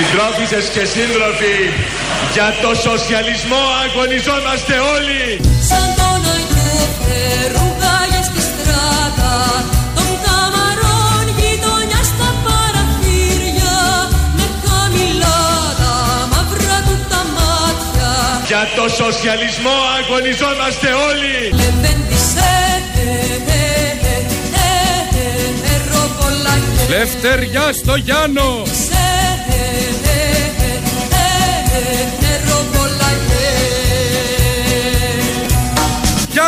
Συντρόφισσες και σύντροφοι, για το σοσιαλισμό αγωνιζόμαστε όλοι. Σαν τον στη στράτα, των καμαρών γειτονιά στα παραθύρια, με χαμηλά τα μαύρα του τα μάτια. Για το σοσιαλισμό αγωνιζόμαστε όλοι. Λευτεριά στο Γιάννο!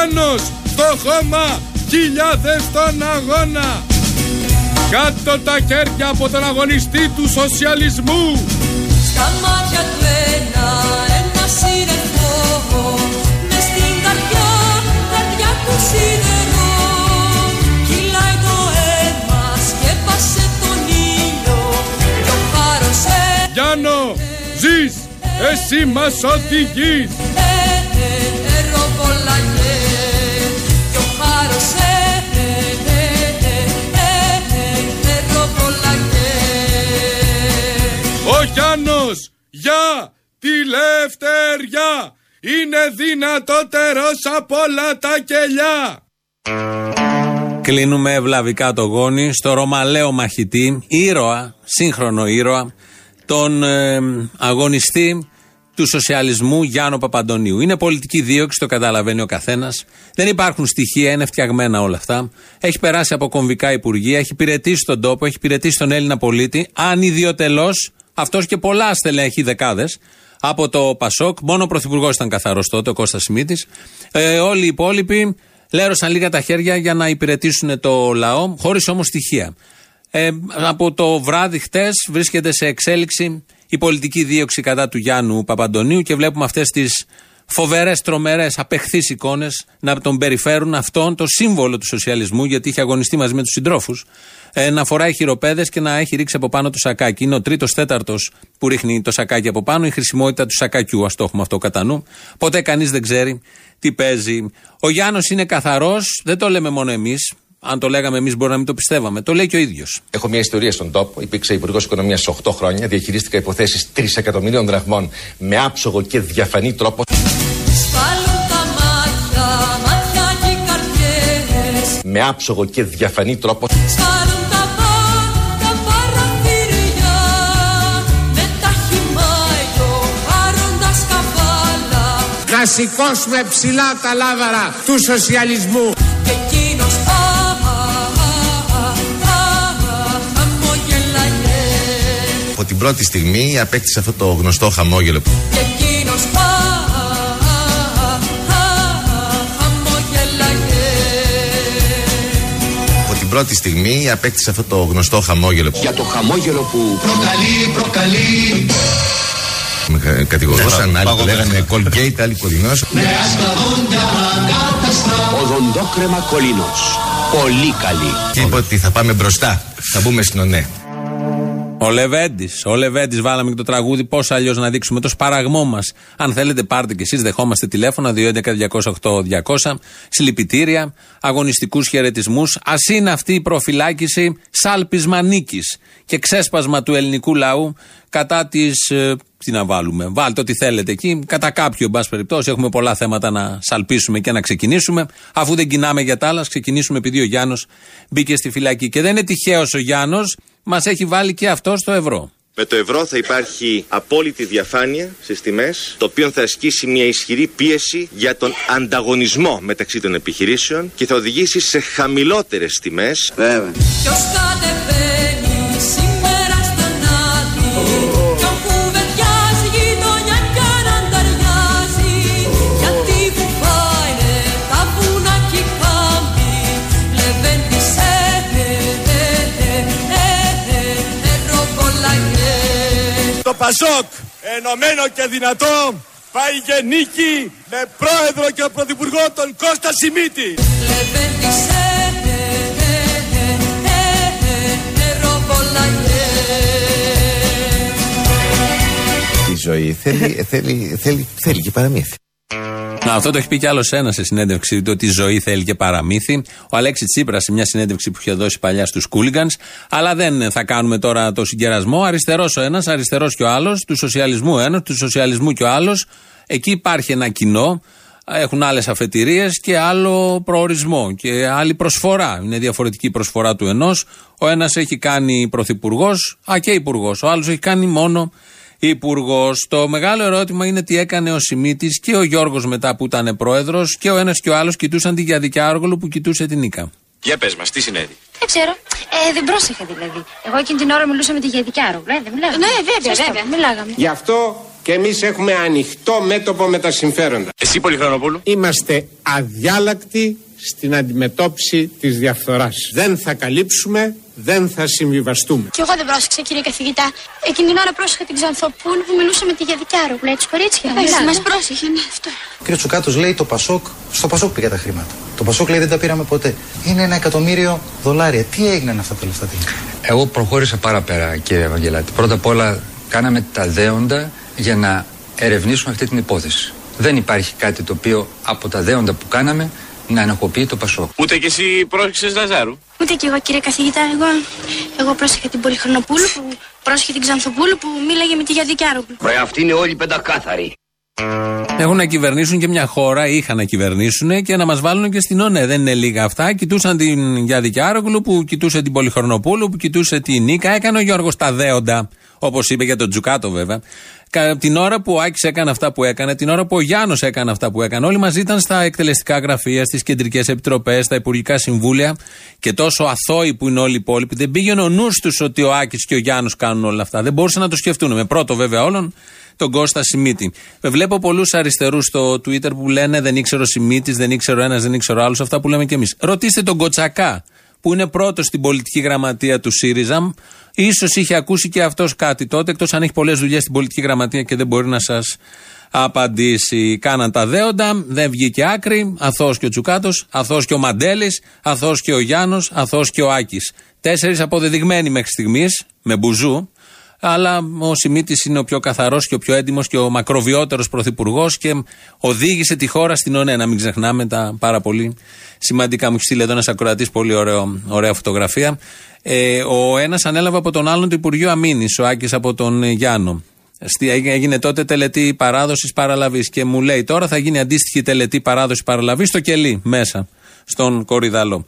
Γιάννος στο χώμα, χιλιάδες στον αγώνα. Κάτω τα χέρια από τον αγωνιστή του σοσιαλισμού. Στα μάτια του ένα, ένα σύννεφο, μες στην καρδιά, καρδιά του σίδερο. Κυλάει το αίμα, σκέπασε τον ήλιο, κι ο χάρος Γιάννο, ζεις, εσύ μας οδηγείς. Ο Γιάννος για τη λευτεριά είναι δυνατότερος από όλα τα κελιά. Κλείνουμε ευλαβικά το γόνι στο Ρωμαλαίο μαχητή, ήρωα, σύγχρονο ήρωα, τον ε, αγωνιστή του σοσιαλισμού Γιάννο Παπαντονίου. Είναι πολιτική δίωξη, το καταλαβαίνει ο καθένας. Δεν υπάρχουν στοιχεία, είναι φτιαγμένα όλα αυτά. Έχει περάσει από κομβικά υπουργεία, έχει υπηρετήσει τον τόπο, έχει υπηρετήσει τον Έλληνα πολίτη. Αν ιδιωτελώς, αυτός και πολλά στελέχη, δεκάδες, από το Πασόκ. Μόνο ο Πρωθυπουργός ήταν καθαρός τότε, ο Κώστας Σιμίτη. Ε, όλοι οι υπόλοιποι λέρωσαν λίγα τα χέρια για να υπηρετήσουν το λαό, χωρίς όμως στοιχεία. Ε, από το βράδυ χτες βρίσκεται σε εξέλιξη η πολιτική δίωξη κατά του Γιάννου Παπαντονίου και βλέπουμε αυτές τις φοβερές, τρομερές, απεχθείς εικόνες να τον περιφέρουν αυτόν το σύμβολο του σοσιαλισμού, γιατί είχε αγωνιστεί μαζί με τους συντρόφους, ε, να φοράει χειροπέδες και να έχει ρίξει από πάνω το σακάκι. Είναι ο τρίτος τέταρτος που ρίχνει το σακάκι από πάνω, η χρησιμότητα του σακακιού, ας το έχουμε αυτό κατά νου. Ποτέ κανείς δεν ξέρει τι παίζει. Ο Γιάννος είναι καθαρός, δεν το λέμε μόνο εμείς. Αν το λέγαμε εμείς, μπορεί να μην το πιστεύαμε. Το λέει και ο ίδιος. Έχω μια ιστορία στον τόπο. Υπήρξε υπουργός οικονομίας 8 χρόνια. Διαχειρίστηκα υποθέσεις 3 εκατομμυρίων δραχμών με άψογο και διαφανή τρόπο. Με άψογο και διαφανή τρόπο. Να σηκώσουμε ψηλά τα λάβαρα του σοσιαλισμού. Από την πρώτη στιγμή απέκτησε αυτό το γνωστό χαμόγελο. Πρώτη στιγμή απέκτησε αυτό το γνωστό χαμόγελο. Για το χαμόγελο που προκαλεί, προκαλεί. Με κατηγορούσαν, άλλοι το λέγανε Colgate, άλλοι Κολινός. Οδοντόκρεμα Κολινός. Πολύ καλή. Και είπε ότι θα πάμε μπροστά. Θα μπούμε στην ΟΝΕ. Ο Λεβέντης. Ο Λεβέντης, βάλαμε και το τραγούδι. Πώς αλλιώς να δείξουμε το σπαραγμό μας. Αν θέλετε, πάρτε κι εσείς. Δεχόμαστε τηλέφωνα 211-208-200. Συλληπιτήρια, αγωνιστικούς χαιρετισμούς. Α είναι αυτή η προφυλάκηση σάλπισμα νίκη και ξέσπασμα του ελληνικού λαού κατά της. Ε, τι να βάλουμε. Βάλτε ό,τι θέλετε εκεί. Κατά κάποιο, εν πάση περιπτώσει, έχουμε πολλά θέματα να σαλπίσουμε και να ξεκινήσουμε. Αφού δεν κοινάμε για τα άλλα, ξεκινήσουμε επειδή ο Γιάννος μπήκε στη φυλακή. Και δεν είναι τυχαίος ο Γιάννος, μας έχει βάλει και αυτό στο ευρώ. Με το ευρώ θα υπάρχει απόλυτη διαφάνεια στις τιμές, το οποίο θα ασκήσει μια ισχυρή πίεση για τον ανταγωνισμό μεταξύ των επιχειρήσεων και θα οδηγήσει σε χαμηλότερες τιμές. Βέβαια. Πασόκ ενωμένο και δυνατό πάει για νίκη με πρόεδρο και πρωθυπουργό τον Κώστα Σιμίτη. Η ζωή θέλει, θέλει, θέλει, θέλει και παραμύθι. Να, αυτό το έχει πει κι άλλος ένας σε συνέντευξη του ότι η ζωή θέλει και παραμύθι. Ο Αλέξη Τσίπρας σε μια συνέντευξη που είχε δώσει παλιά στους Κούλιγκανς. Αλλά δεν θα κάνουμε τώρα το συγκερασμό. Αριστερός ο ένας, αριστερός και ο άλλος, του σοσιαλισμού ένας, του σοσιαλισμού και ο άλλος. Εκεί υπάρχει ένα κοινό. Έχουν άλλες αφετηρίες και άλλο προορισμό και άλλη προσφορά. Είναι διαφορετική η προσφορά του ενός. Ο ένας έχει κάνει πρωθυπουργός, α και υπουργός. Ο άλλος έχει κάνει μόνο υπουργός. Το μεγάλο ερώτημα είναι τι έκανε ο Σιμίτης και ο Γιώργος μετά που ήταν πρόεδρος και ο ένας και ο άλλος κοιτούσαν τη Γιαδική Άργολου που κοιτούσε την Νίκα. Για πες μας, τι συνέβη; Δεν ξέρω. Ε, δεν πρόσεχα δηλαδή. Εγώ εκείνη την ώρα μιλούσα με τη Γιαδική Άργολου. Ε, δεν μιλάγαμε. Ναι, βέβαια, βέβαια. Μιλάγαμε. Γι' αυτό και εμείς έχουμε ανοιχτό μέτωπο με τα συμφέροντα. Εσύ, Πολυχρονοπούλου; Είμαστε αδιάλακτοι στην αντιμετώπιση της διαφθοράς. Δεν θα καλύψουμε, δεν θα συμβιβαστούμε. Και εγώ δεν πρόσεξα, κύριε καθηγητά. Εκείνη την ώρα πρόσεχα την Ξανθοπούλου που μιλούσε με τη Γιαδικάρο. Λέει της κορίτσια. Εντάξει, μας πρόσεχε, ναι, αυτό. Κύριε Τσουκάτος λέει το Πασόκ, στο Πασόκ πήγα τα χρήματα. Το Πασόκ λέει δεν τα πήραμε ποτέ. Είναι ένα εκατομμύριο δολάρια. Τι έγιναν αυτά τα λεφτά τελικά. Εγώ προχώρησα παραπέρα, κύριε Ευαγγελάτη. Πρώτα απ' όλα κάναμε τα δέοντα για να ερευνήσουμε αυτή την υπόθεση. Δεν υπάρχει κάτι το οποίο από τα δέοντα που κάναμε να ενοχοποιεί το Πασόκ. Ούτε κι εσύ πρόσεξες Λαζάρου; Ούτε κι εγώ, κύριε καθηγητά. Εγώ, εγώ πρόσεχα την Πολυχρονοπούλου που πρόσεχε την Ξανθοπούλου που μίλαγε με τη Γιαδικιάρου. Ρε, αυτοί είναι όλοι πεντακάθαροι. Έχουν να κυβερνήσουν και μια χώρα, είχαν να κυβερνήσουν και να μας βάλουν και στην ΟΝΕ. Δεν είναι λίγα αυτά. Κοιτούσαν την Γιάδη Κιάρογλου που κοιτούσε την Πολυχρονοπούλου, που κοιτούσε την Νίκα. Έκανε ο Γιώργος τα δέοντα, όπως είπε για τον Τζουκάτο βέβαια. Την ώρα που ο Άκης έκανε αυτά που έκανε, την ώρα που ο Γιάννος έκανε αυτά που έκανε, όλοι μαζί ήταν στα εκτελεστικά γραφεία, στις κεντρικές επιτροπές, στα υπουργικά συμβούλια και τόσο αθώοι που είναι όλοι οι υπόλοιποι, δεν πήγαινε ο νους τους ότι ο Άκης και ο Γιάννος κάνουν όλα αυτά. Δεν μπορούσαν να το σκεφτούν. Με πρώτο βέβαια όλων τον Κώστα Σιμίτη. Βλέπω πολλούς αριστερούς στο Twitter που λένε Δεν ήξερε ο Σιμίτης, δεν ήξερε ένας, δεν ήξερε ο άλλος. Αυτά που λέμε κι εμείς. Ρωτήστε τον Κοτσακά, που είναι πρώτος στην πολιτική γραμματεία του ΣΥΡΙΖΑ. σω είχε ακούσει και αυτός κάτι τότε, εκτός αν έχει πολλές δουλειές στην πολιτική γραμματεία και δεν μπορεί να σας απαντήσει. Κάναν τα δέοντα, δεν βγήκε άκρη. Αθώος και ο Τσουκάτος, αθώος και ο Μαντέλης, αθώος και ο Γιάννος, αθώος και ο Άκης. Τέσσερις αποδεδειγμένοι μέχρι στιγμής, με μπουζού, αλλά ο Σιμίτης είναι ο πιο καθαρός και ο πιο έντιμος και ο μακροβιότερος πρωθυπουργός και οδήγησε τη χώρα στην ΟΝΕ. Να μην ξεχνάμε τα πάρα πολύ σημαντικά. Μου έχει στείλει εδώ ένας ακροατής πολύ ωραίο, ωραία φωτογραφία. Ε, ο ένας ανέλαβε από τον άλλον το Υπουργείο Αμήνης, ο Άκης από τον Γιάννο. Έγινε τότε τελετή παράδοσης παραλαβής και μου λέει τώρα θα γίνει αντίστοιχη τελετή παράδοσης παραλαβής στο κελί μέσα, στον Κορυδαλό.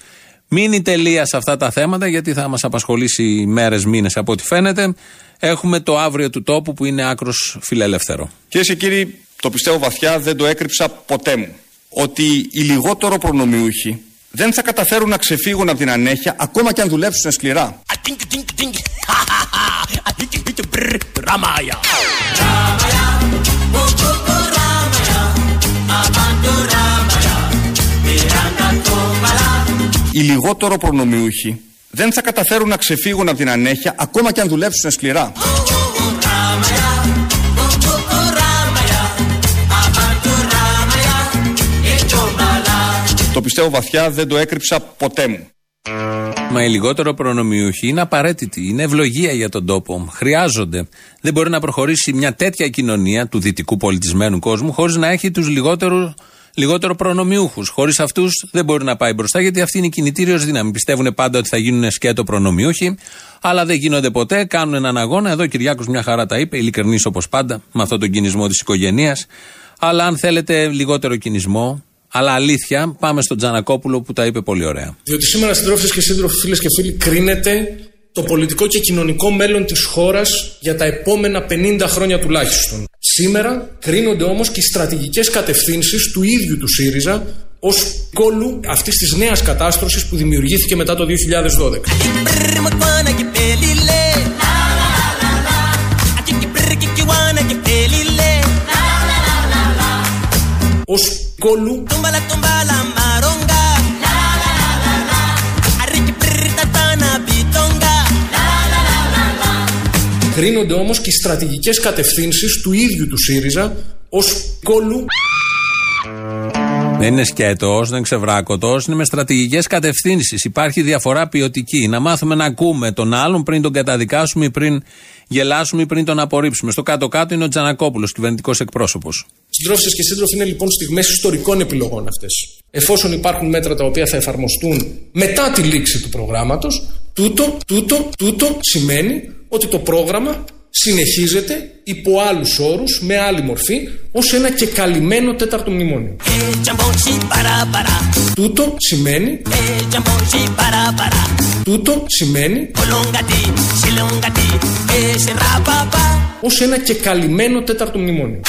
Μείνει τελεία σε αυτά τα θέματα γιατί θα μας απασχολήσει μέρες, μήνες από ό,τι φαίνεται. Έχουμε το αύριο του τόπου που είναι άκρος φιλελεύθερο. Κυρίες και κύριοι, το πιστεύω βαθιά, δεν το έκρυψα ποτέ μου. Ότι οι λιγότερο προνομιούχοι δεν θα καταφέρουν να ξεφύγουν από την ανέχεια ακόμα και αν δουλέψουν σκληρά. Οι λιγότερο προνομιούχοι δεν θα καταφέρουν να ξεφύγουν από την ανέχεια ακόμα και αν δουλέψουν σκληρά. Το πιστεύω βαθιά, δεν το έκρυψα ποτέ μου. Μα οι λιγότερο προνομιούχοι είναι απαραίτητοι. Είναι ευλογία για τον τόπο. Χρειάζονται. Δεν μπορεί να προχωρήσει μια τέτοια κοινωνία του δυτικού πολιτισμένου κόσμου χωρίς να έχει τους λιγότερου λιγότερο προνομιούχους. Χωρίς αυτούς δεν μπορεί να πάει μπροστά γιατί αυτή είναι η κινητήριος δύναμη. Πιστεύουν πάντα ότι θα γίνουν σκέτο προνομιούχοι, αλλά δεν γίνονται ποτέ. Κάνουν έναν αγώνα. Εδώ ο Κυριάκος μια χαρά τα είπε, ειλικρινής όπως πάντα, με αυτόν τον κινησμό της οικογένειας. Αλλά αν θέλετε λιγότερο κινησμό, αλλά αλήθεια, πάμε στον Τζανακόπουλο που τα είπε πολύ ωραία. Διότι σήμερα, συντρόφιε και σύντροφοι, φίλες και φίλοι, κρίνεται το πολιτικό και κοινωνικό μέλλον της χώρας για τα επόμενα 50 χρόνια τουλάχιστον. Σήμερα κρίνονται όμως και οι στρατηγικές κατευθύνσεις του ίδιου του ΣΥΡΙΖΑ ως κόλλου αυτής της νέας κατάστρωσης που δημιουργήθηκε μετά το 2012. Ως κόλλου Κρίνονται όμως και οι στρατηγικές κατευθύνσεις του ίδιου του ΣΥΡΙΖΑ ως κόλλου Δεν είναι σκέτος, δεν είναι ξεβράκωτος, είναι με στρατηγικές κατευθύνσεις. Υπάρχει διαφορά ποιοτική. Να μάθουμε να ακούμε τον άλλον πριν τον καταδικάσουμε ή πριν γελάσουμε ή πριν τον απορρίψουμε. Στο κάτω-κάτω είναι ο Τζανακόπουλος, κυβερνητικός εκπρόσωπος. Συντρόφισε και σύντροφοι είναι λοιπόν στιγμές ιστορικών επιλογών αυτές. Εφόσον υπάρχουν μέτρα τα οποία θα εφαρμοστούν μετά τη λήξη του προγράμματος, τούτο, τούτο, τούτο σημαίνει ότι το πρόγραμμα συνεχίζεται υπό άλλους όρους, με άλλη μορφή, ως ένα και καλυμμένο τέταρτο μνημόνιο. Τούτο σημαίνει. Τούτο σημαίνει. Ω ένα και καλυμμένο τέταρτο μνημόνιο.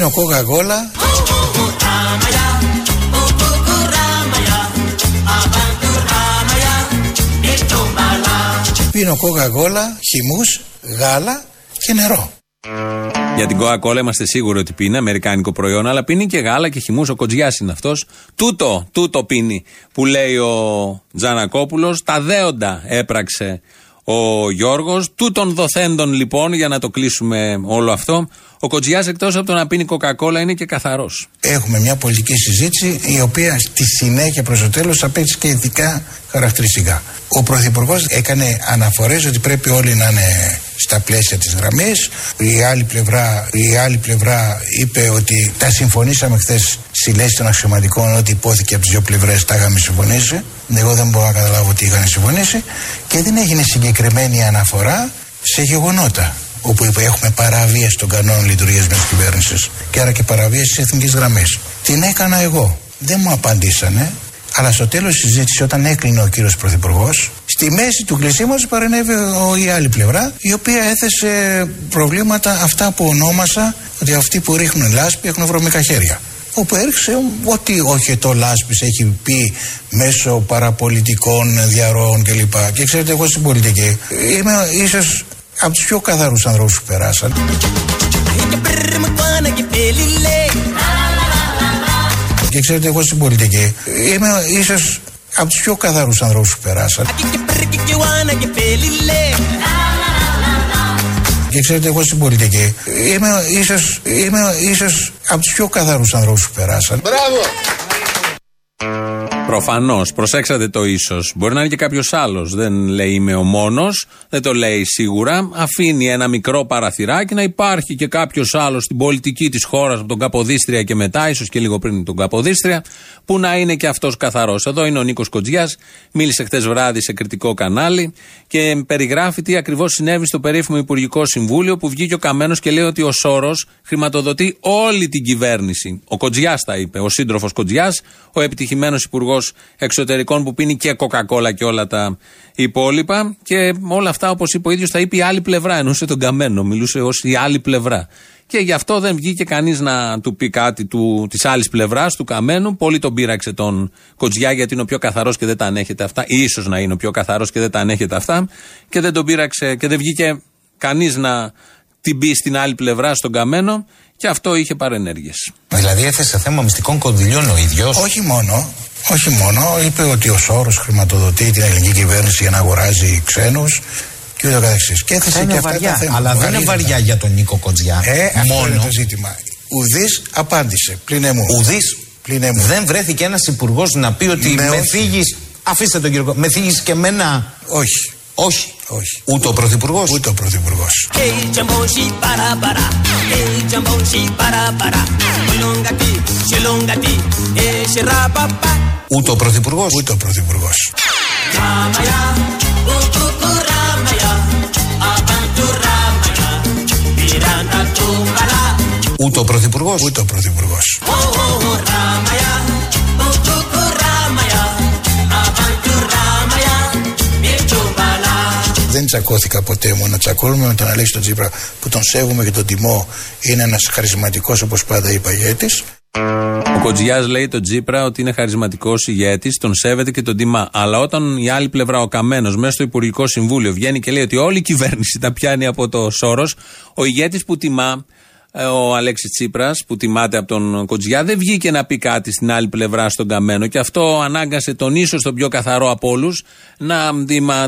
Πίνω κόκα-κόλα Πίνω κόκα-κόλα, χυμούς, γάλα και νερό. Για την Coca-Cola είμαστε σίγουροι ότι πίνει, αμερικάνικο προϊόν, αλλά πίνει και γάλα και χυμούς. Ο Κοτζιάς είναι αυτός. Τούτο, τούτο πίνει που λέει ο Τζανακόπουλος. Τα δέοντα έπραξε ο Γιώργος. Τούτων δοθέντων λοιπόν, για να το κλείσουμε όλο αυτό, ο Κοτζιάς εκτός από το να πίνει Coca-Cola είναι και καθαρός. Έχουμε μια πολιτική συζήτηση η οποία στη συνέχεια προς το τέλος απέκτησε και ειδικά χαρακτηριστικά. Ο Πρωθυπουργός έκανε αναφορές ότι πρέπει όλοι να είναι στα πλαίσια της γραμμής. Η άλλη πλευρά, η άλλη πλευρά είπε ότι τα συμφωνήσαμε χθες στη λέξη των αξιωματικών ότι υπόθηκε από τις δύο πλευρές τα είχαμε συμφωνήσει. Εγώ δεν μπορώ να καταλάβω τι είχαν συμφωνήσει και δεν έγινε συγκεκριμένη αναφορά σε γεγονότα όπου έχουμε παραβίαση των κανόνων λειτουργίας μιας κυβέρνησης και άρα και παραβίαση τη εθνική γραμμή. Την έκανα εγώ. Δεν μου απαντήσανε, αλλά στο τέλος της συζήτησης, όταν έκλεινε ο κύριος Πρωθυπουργός, στη μέση του κλεισίματος παρενέβη η άλλη πλευρά, η οποία έθεσε προβλήματα αυτά που ονόμασα ότι αυτοί που ρίχνουν λάσπη έχουν βρωμικά χέρια. Όπου έριξε ό,τι όχι το λάσπης έχει πει μέσω παραπολιτικών διαρροών κλπ. Και, και ξέρετε, εγώ στην πολιτική είμαι ίσως από τους πιο καθαρούς ανθρώπους που περάσαν. Και ξέρετε, εγώ στην πολιτική είμαι ίσως από τους πιο καθαρούς ανθρώπους που περάσαν. Και ξέρετε, εγώ στην πολιτική είμαι ίσως είμαι ίσως από τους πιο καθαρούς ανθρώπους που περάσαν. Μπράβο! Προφανώς. Προσέξατε το ίσως. Μπορεί να είναι και κάποιος άλλος. Δεν λέει είμαι ο μόνος. Δεν το λέει σίγουρα. Αφήνει ένα μικρό παραθυράκι να υπάρχει και κάποιος άλλος στην πολιτική της χώρας από τον Καποδίστρια και μετά, ίσως και λίγο πριν τον Καποδίστρια, που να είναι και αυτός καθαρός. Εδώ είναι ο Νίκος Κοτζιάς. Μίλησε χτε βράδυ σε κριτικό κανάλι και περιγράφει τι ακριβώς συνέβη στο περίφημο Υπουργικό Συμβούλιο που βγήκε ο Καμένος και λέει ότι ο Σόρος χρηματοδοτεί όλη την κυβέρνηση. Ο Κοτζιάς τα είπε. Ο σύντροφος Κοτζιάς, ο επιτυχημένος Υπουργός Εξωτερικών που πίνει και κοκακόλα και όλα τα υπόλοιπα. Και όλα αυτά, όπως είπε ο ίδιος, τα είπε η άλλη πλευρά. Εννοούσε τον Καμένο, μιλούσε ως η άλλη πλευρά. Και γι' αυτό δεν βγήκε κανείς να του πει κάτι της άλλης πλευράς, του Καμένου. Πολύ τον πείραξε τον Κοτζιά γιατί είναι ο πιο καθαρός και δεν τα ανέχεται αυτά. Ή ίσως να είναι ο πιο καθαρός και δεν τα ανέχεται αυτά. Και δεν τον πείραξε και δεν βγήκε κανείς να την πει στην άλλη πλευρά στον Καμένο. Και αυτό είχε παρενέργειες. Δηλαδή έθεσε θέμα μυστικών κονδυλιών ο ίδιος. Όχι μόνο. Όχι μόνο. Είπε ότι ο Σόρος χρηματοδοτεί την ελληνική κυβέρνηση για να αγοράζει ξένους και ούτω καθεξής. Και έθεσε και αυτά τα θέματα. Αλλά δεν είναι βαριά για τον Νίκο Κοτζιά. Ε, αυτό μόνο. είναι το ζήτημα. Ουδής απάντησε. Πλην μου. Ουδής. Δεν βρέθηκε ένας υπουργός να πει ότι ναι, με φύγεις. Αφήστε τον κύριο Με φύγεις και μένα. Όχι. Όχι. Όχι. Ούτε ο Πρωθυπουργός. Ούτε ο Πρωθυπουργός. Ούτε ο Πρωθυπουργός. Ούτε ο Πρωθυπουργός. Ούτε ο Πρωθυπουργός. Ούτε ο Πρωθυπουργός. Δεν τσακώθηκα ποτέ μου να τσακώνουμε με τον Αλέξη τον Τζίπρα που τον σέβομαι και τον τιμώ. Είναι ένας χαρισματικός όπως πάντα είπα ηγέτης. Ο Κοτζιάς λέει τον Τζίπρα ότι είναι χαρισματικός ηγέτης, τον σέβεται και τον τιμά. Αλλά όταν η άλλη πλευρά, ο Καμένος, μέσα στο Υπουργικό Συμβούλιο βγαίνει και λέει ότι όλη η κυβέρνηση τα πιάνει από το Σόρος, ο ηγέτης που τιμά ε, ο Αλέξη Τσίπρας, που τιμάται από τον Κοτζιά, δεν βγήκε να πει κάτι στην άλλη πλευρά στον Καμένο. Και αυτό ανάγκασε τον ίσως τον πιο καθαρό από όλους να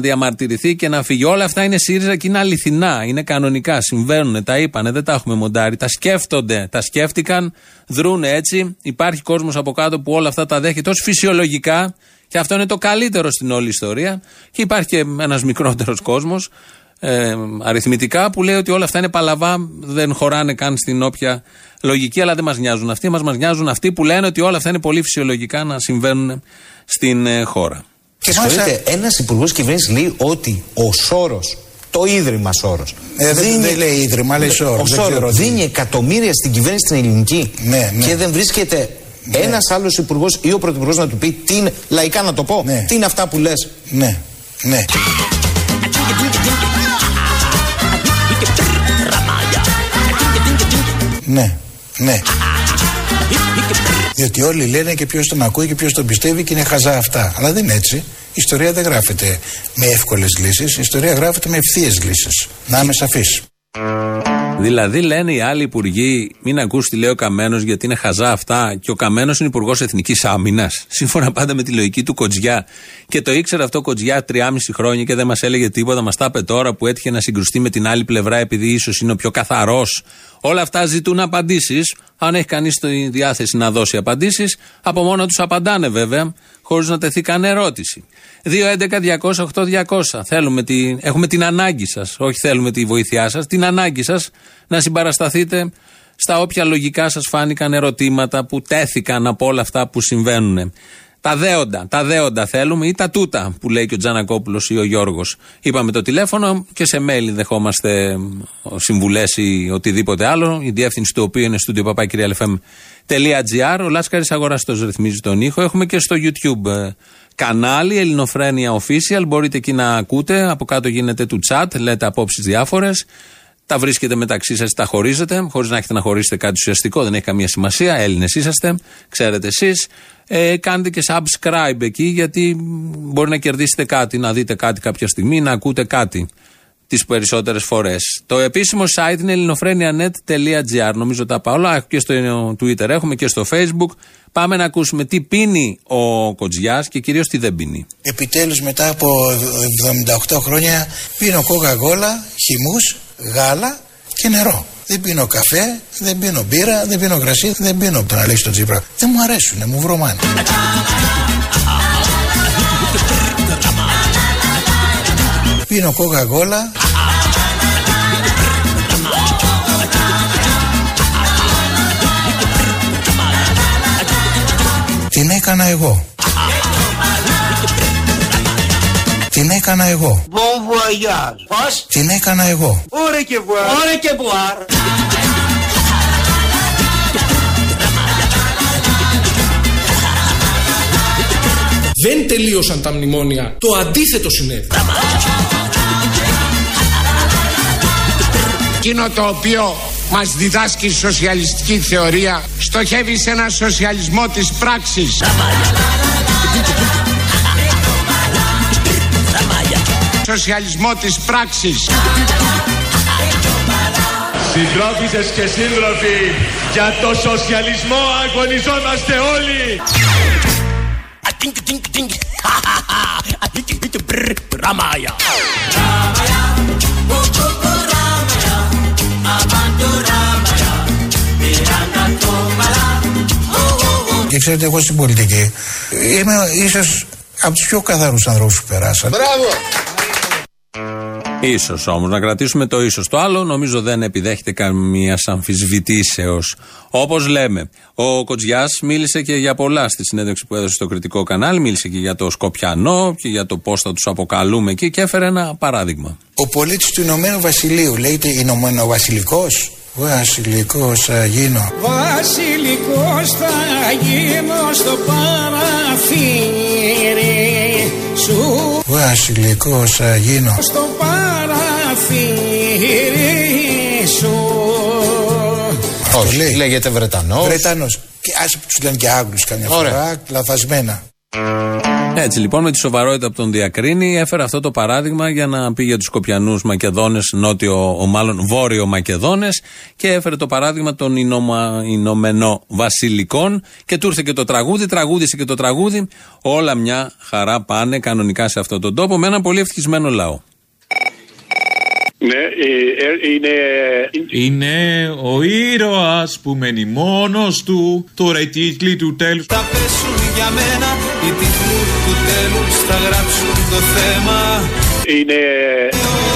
διαμαρτυρηθεί και να φύγει. Όλα αυτά είναι ΣΥΡΙΖΑ και είναι αληθινά. Είναι κανονικά. Συμβαίνουν, τα είπανε, δεν τα έχουμε μοντάρει. Τα σκέφτονται, τα σκέφτηκαν, δρούν έτσι. Υπάρχει κόσμος από κάτω που όλα αυτά τα δέχεται ως φυσιολογικά. Και αυτό είναι το καλύτερο στην όλη ιστορία. Και υπάρχει και ένας μικρότερος κόσμος ε, αριθμητικά που λέει ότι όλα αυτά είναι παλαβά, δεν χωράνε καν στην όποια λογική, αλλά δεν μας νοιάζουν αυτοί. Μα μας νοιάζουν αυτοί που λένε ότι όλα αυτά είναι πολύ φυσιολογικά να συμβαίνουν στην ε, χώρα. Και συγχωρείτε, ένας υπουργός κυβέρνησης λέει ότι ο Σόρος, το ίδρυμα Σόρος. Ε, δίνει, δεν λέει ίδρυμα, λέει Σόρος. Ο Σόρος δίνει εκατομμύρια στην κυβέρνηση την ελληνική ναι, ναι. και δεν βρίσκεται ναι. ένας άλλος υπουργός ή ο πρωθυπουργός να του πει τι είναι, λαϊκά να το πω, ναι. τι είναι αυτά που λες. Ναι, ναι. Ναι, ναι. Διότι όλοι λένε και ποιος τον ακούει και ποιος τον πιστεύει και είναι χαζά αυτά. Αλλά δεν είναι έτσι. Η ιστορία δεν γράφεται με εύκολες λύσεις. Η ιστορία γράφεται με ευθείες λύσεις. Να είμαι σαφής. Δηλαδή λένε οι άλλοι υπουργοί, μην ακούς τι λέει ο Καμένος γιατί είναι χαζά αυτά. Και ο Καμένος είναι υπουργός Εθνικής Άμυνας. Σύμφωνα πάντα με τη λογική του Κοτζιά. Και το ήξερε αυτό ο Κοτζιά 3,5 χρόνια και δεν μας έλεγε τίποτα. Μας τα είπε τώρα που έτυχε να συγκρουστεί με την άλλη πλευρά επειδή ίσως είναι ο πιο καθαρός. Όλα αυτά ζητούν απαντήσεις. Αν έχει κανείς τη διάθεση να δώσει απαντήσεις, από μόνο τους απαντάνε βέβαια, χωρίς να τεθεί καν ερώτηση. 2.11.208.200. Θέλουμε τη, έχουμε την ανάγκη σας, όχι θέλουμε τη βοήθειά σας, την ανάγκη σας να συμπαρασταθείτε στα όποια λογικά σας φάνηκαν ερωτήματα που τέθηκαν από όλα αυτά που συμβαίνουν. Τα δέοντα, τα δέοντα θέλουμε ή τα τούτα που λέει και ο Τζανακόπουλος ή ο Γιώργος. Είπαμε το τηλέφωνο και σε mail δεχόμαστε συμβουλές ή οτιδήποτε άλλο. Η διεύθυνση του οποίου είναι στο papakirialfm.gr. Ο Λάσκαρη Αγοραστό ρυθμίζει τον ήχο. Έχουμε και στο YouTube ε, κανάλι Ελληνοφρένια Official. Μπορείτε εκεί να ακούτε. Από κάτω γίνεται του chat, λέτε απόψει διάφορε. Τα βρίσκετε μεταξύ σα, τα χωρίζετε, χωρί να έχετε να χωρίσετε κάτι ουσιαστικό, δεν έχει καμία σημασία. Έλληνε είσαστε, ξέρετε εσεί. Ε, κάντε και subscribe εκεί, γιατί μπορεί να κερδίσετε κάτι, να δείτε κάτι κάποια στιγμή, να ακούτε κάτι τις περισσότερες φορές. Το επίσημο site είναι ελληνοφρένια.net.gr. Νομίζω τα πάω όλα. Και στο Twitter έχουμε και στο Facebook. Πάμε να ακούσουμε τι πίνει ο Κοτζιάς και κυρίως τι δεν πίνει. Επιτέλους μετά από 78 χρόνια πίνω κόκα-κόλα, χυμούς, γάλα και νερό. Δεν πίνω καφέ, δεν πίνω μπύρα, δεν πίνω κρασί, δεν πίνω από τον Αλέξη τον Τσίπρα. Δεν μου αρέσουν, μου βρωμάνε. Πίνω κόκα-κόλα. Την έκανα εγώ. Την έκανα εγώ. Bon voyage. Πώς; Την έκανα εγώ. Ωρε και βουάρ. Ωρε και βουάρ. Δεν τελείωσαν τα μνημόνια. Το αντίθετο συνέβη. Εκείνο το οποίο μας διδάσκει η σοσιαλιστική θεωρία στοχεύει σε ένα σοσιαλισμό της πράξης. Σοσιαλισμό της πράξης. Συντρόφισσες και σύντροφοι, για το σοσιαλισμό αγωνιζόμαστε όλοι. Ραμάια. Και ξέρετε, εγώ στην πολιτική είμαι ίσως από τους πιο καθαρούς ανθρώπους που περάσαν. Μπράβο! Σω όμως, να κρατήσουμε το ίσως. Το άλλο νομίζω δεν επιδέχεται καμίας αμφισβητήσεως. Όπως λέμε, ο Κοτζιάς μίλησε και για πολλά στη συνέντευξη που έδωσε στο κριτικό κανάλι. Μίλησε και για το Σκοπιανό και για το πώς θα τους αποκαλούμε εκεί και έφερε ένα παράδειγμα. Ο πολίτης του Ηνωμένου Βασιλείου λέγεται Ηνωμένο Βασιλικός; Βασιλικός θα γίνω. Βασιλικός θα γίνω στο παραφύρι σου. Βασιλικός θα γίνω. Στο παραφύρι σου. Όχι, λέει. λέγεται Βρετανός. Βρετανός. Και άσε που του λένε και Άγγλους καμιά φορά, λαθασμένα. Έτσι λοιπόν με τη σοβαρότητα που τον διακρίνει έφερε αυτό το παράδειγμα για να πει για τους Σκοπιανούς Μακεδόνες, νότιο, ο, μάλλον βόρειο Μακεδόνες και έφερε το παράδειγμα των Ηνωμα, Ηνωμενο Βασιλικών και του ήρθε και το τραγούδι, τραγούδισε και το τραγούδι, όλα μια χαρά πάνε κανονικά σε αυτόν τον τόπο με ένα πολύ ευτυχισμένο λαό. Ναι, ε, ε, είναι. Είναι ο ήρωας που μένει μόνος του Τώρα οι τίτλοι του τέλους Θα πέσουν για μένα οι τίτλοι του τέλους Θα γράψουν το θέμα Είναι. Ο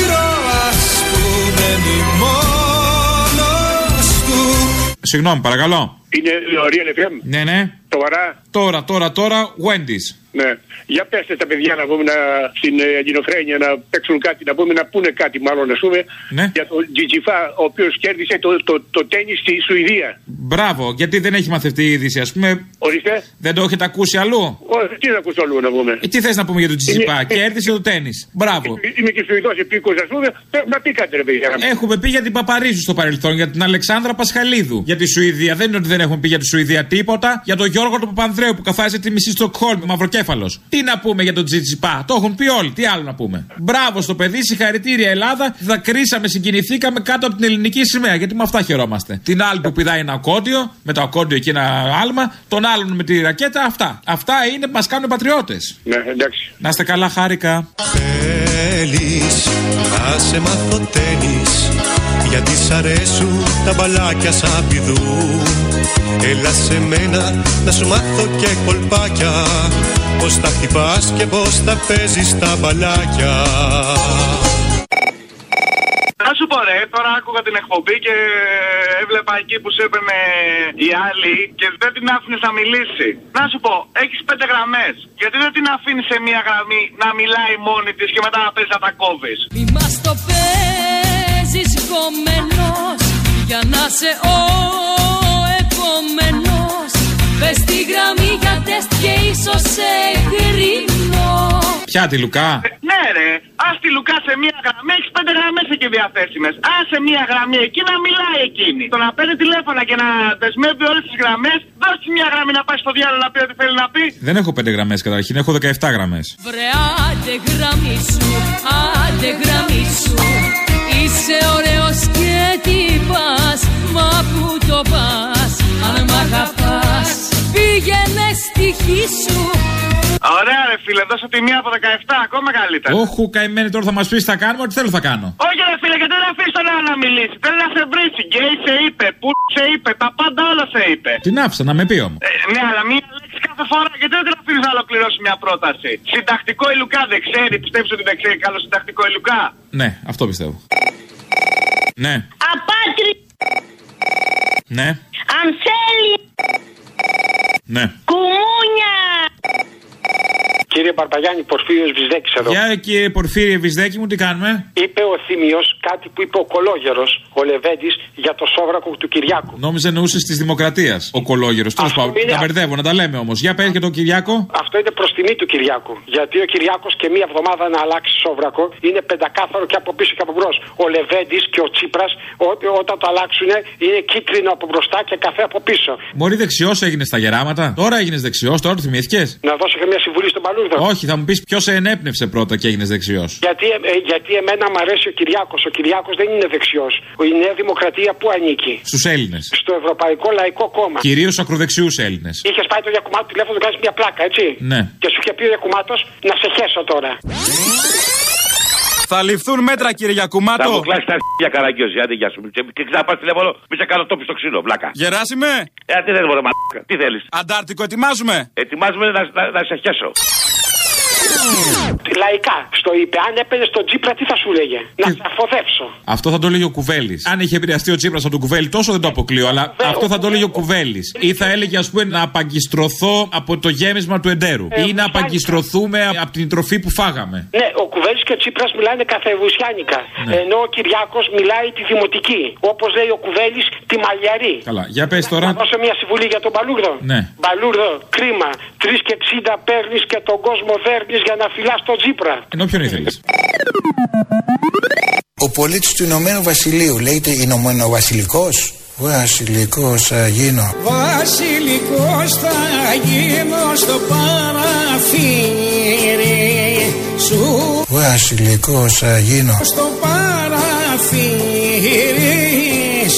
ήρωας που μένει μόνος του Συγγνώμη παρακαλώ Είναι ο Real FM. Ναι ναι Σοβαρά. Τώρα τώρα τώρα Wendy's Ναι. Για πέστε τα παιδιά να πούμε να, στην ε, Ελληνοφρένεια να παίξουν κάτι, να πούμε να πούνε κάτι μάλλον ας πούμε Ναι. για τον Τζιτζιφά ο οποίος κέρδισε το, το, το τέννη στη Σουηδία. Μπράβο γιατί δεν έχει μαθευτεί η είδηση ας πούμε Ορίστε. Δεν το έχετε ακούσει αλλού; Όχι, τι να ακούσω αλλού να πούμε. ε, Τι θες να πούμε για τον Τσιτσιπά Είναι- Κέρδισε το τέννις Μπράβο Είμαι και Σουηδός επίκο, ας πούμε. Πρέπει να πει κάτι, ρε παιδιά; Έχουμε πει για την Παπαρίζου στο παρελθόν, για την Αλεξάνδρα Πασχαλίδου. Για τη Σουηδία. Δεν είναι ότι δεν έχουμε πει για τη Σουηδία τίποτα. Για τον Γιώργο του Παπανδρέου που καθάρισε τη μισή Στοκχόλμη, μαυροκέφαλο. Τι να πούμε για τον Τζιτζιπά; Το έχουν πει όλοι. Τι άλλο να πούμε; Μπράβο στο παιδί, συγχαρητήρια Ελλάδα. Θα κρίσαμε, συγκινηθήκαμε κάτω από την ελληνική σημαία. Γιατί με αυτά χαιρόμαστε. Την άλλη που πηδάει ένα ακόντιο, με το ακόντιο εκεί ένα άλμα. Τον άλλον με τη ρακέτα. Αυτά. Αυτά είναι που μας κάνουν πατριώτες. Ναι, εντάξει. Να είστε καλά, χάρηκα. Θέλεις να σε μάθω τένις Γιατί σ' αρέσουν τα μπαλάκια σαν πηδούν Έλα σε μένα να σου μάθω και κολπάκια Πώς τα χτυπάς και πώς τα παίζεις τα μπαλάκια Να σου πω ρε, τώρα άκουγα την εκπομπή και έβλεπα εκεί που σου έπαιρνε οι άλλοι και δεν την άφηνες να μιλήσει. Να σου πω, έχεις πέντε γραμμές. Γιατί δεν την αφήνεις σε μία γραμμή να μιλάει μόνη της και μετά να παίζεις να τα κόβεις; Μη μας το παίζεις κομμένος Για να σε ο επόμενος Πες τη γραμμή για τεστ και ίσως σε κρίνω Ποια τη Λουκά; Ναι, ρε, ας τη Λουκά σε μία γραμμή, έχεις πέντε γραμμές εκεί διαθέσιμες. Α σε μία γραμμή εκεί να μιλάει εκείνη. Το να παίρνει τηλέφωνα και να δεσμεύει όλες τις γραμμές, δώσει μία γραμμή να πάει στο διάλογο να πει ό,τι θέλει να πει. Δεν έχω 5 γραμμές καταρχήν, έχω 17 γραμμές. Βρε άντε γραμμή σου, άντε γραμμή σου Είσαι ωραίος και τι πας, μα που το πας Αν μ' αγαπάς, πήγαινε στη χή σου Ωραία, ρε φίλε, δώσε τη μία από 17, ακόμα καλύτερα. Όχου καημένοι τώρα θα μας πεις τι θα κάνουμε, ό,τι θέλω θα κάνω. Όχι, ρε φίλε, γιατί δεν αφήνει τον άλλο να μιλήσει; Θέλει να σε βρει. Γκέι σε είπε, που σε είπε, τα πάντα όλα σε είπε. Την άφησα να με πει όμως. Ε, ναι, αλλά μία λέξη κάθε φορά, γιατί δεν την αφήνει να ολοκληρώσει μια πρόταση. Συντακτικό η Λουκά δεν ξέρει, πιστεύει ότι δεν ξέρει καλό συντακτικό η Λουκά. Ναι, αυτό πιστεύω. Ναι, Απάτρι, ναι, αν θέλει ναι. κουμούνια. Κύριε Μπαρμπαγιάννη, Πορφύριο Βυζδέκη εδώ. Για κύριε Πορφύριε Βυσδέκη μου, τι κάνουμε; Είπε ο Θήμιος κάτι που είπε ο Κολόγερος, ο Λεβέντης, για το σόβρακο του Κυριάκου. Νόμιζα εννοούσες της Δημοκρατίας. Ο κολόγερος. Τέλος Αυτό πάντων, είναι- τα μπερδεύω, να τα λέμε όμως. Για πε και τον Κυριάκο. Αυτό είναι προς τιμή του Κυριάκου. Γιατί ο Κυριάκος και μία εβδομάδα να αλλάξει σόβρακο είναι πεντακάθαρο και από πίσω και από μπρος. Ο Λεβέντης και ο Τσίπρας όταν το αλλάξουν είναι κίτρινο από μπροστά και καφέ από πίσω. Μωρή δεξιός έγινε στα γεράματα. Τώρα έγινες δεξιός, τώρα το θυμήθηκες; Να δώσω και μια συμβουλή στον Παλούρδο. Όχι, θα μου πεις ποιος σε ενέπνευσε πρώτα και έγινες δεξιός. Γιατί, ε, ε, γιατί εμένα μου αρέσει ο Κυριάκος. Ο Κυριάκος δεν είναι δεξιός. Η Νέα Δημοκρατία που ανήκει; Στους Έλληνες. Στο Ευρωπαϊκό Λαϊκό Κόμμα. Κυρίως ακροδεξιούς Έλληνες. Είχες πάει το Γιακουμάτο τηλέφωνο να κάνεις μια πλάκα, έτσι; Ναι. Και σου είχε πει ο Γιακουμάτος να σε χέσω τώρα. Θα ληφθούν μέτρα, κύριε Θα Γιακουμάτο. μου κλάσεις τα αρχίδια καραγκιόζη, άντε γεια σου. Και, και ξαναπάς τηλέφωνο, μη σε κάνω τόπι στο ξύλο, βλάκα. Γεράσιμε. Ε, τι θέλεις, μωρέ, μαλάκα, τι θέλεις. Αντάρτικο, ετοιμάζουμε. Ετοιμάζουμε να, να, να σε χέσω. Λαϊκά στο είπε. Αν έπαιρνες τον Τζίπρα, τι θα σου λέγε; Να σε αφοδέψω. Αυτό θα το έλεγε ο Κουβέλης. Αν είχε επηρεαστεί ο Τσίπρα από τον Κουβέλη, τόσο δεν το αποκλείω, αλλά αυτό θα το έλεγε ο Κουβέλης. Ή θα έλεγε, ας πούμε, να απαγκιστρωθώ από το γέμισμα του εντέρου. Ε, Ή να απαγκιστρωθούμε από την τροφή που φάγαμε. Ναι, ο Κουβέλης και ο Τσίπρας μιλάνε καθεβουσιάνικα. Ναι. Ενώ ο Κυριάκος μιλάει τη δημοτική. Όπως λέει ο Κουβέλης, τη μαλλιαρή. Καλά, για πες Να τώρα. δώσω μια συμβουλή για τον Μπαλούρδο. Ναι. Μπαλούρδο, κρίμα. 3 και 60 παίρνεις και τον κόσμο δέρνεις για να φυλάς τον Τζίπρα. Ενώ ποιον ήθελες; Ο πολίτης του Ηνωμένου Βασιλείου λέγεται Ηνωμένο Βασιλικός. Βασιλικός θα γίνω. Βασιλικός θα γίνω στο παραθύρι σου Βασιλικός θα γίνω. Στο παραθύρι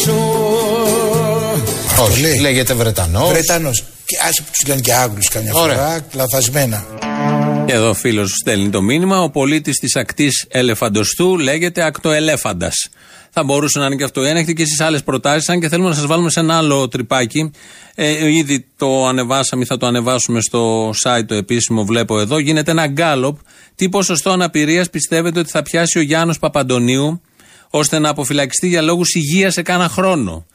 σου Όχι, λέγεται Βρετανός. Βρετανός. Και άσε που τους λένε και Άγγλους καμιά Ωραία. φορά, λαθασμένα. Και εδώ φίλος στέλνει το μήνυμα. Ο πολίτης της ακτής Ελεφαντοστού λέγεται Ακτοελέφαντας. Θα μπορούσε να είναι και αυτό. Έχετε και εσείς άλλες προτάσεις, αν και θέλουμε να σας βάλουμε σε ένα άλλο τρυπάκι. Ε, ήδη το ανεβάσαμε ή θα το ανεβάσουμε στο site το επίσημο, βλέπω εδώ. Γίνεται ένα γκάλοπ. Τι ποσοστό αναπηρίας πιστεύετε ότι θα πιάσει ο Γιάννος Παπαντονίου ώστε να αποφυλακιστεί για λόγους υγείας σε κάνα χρόνο;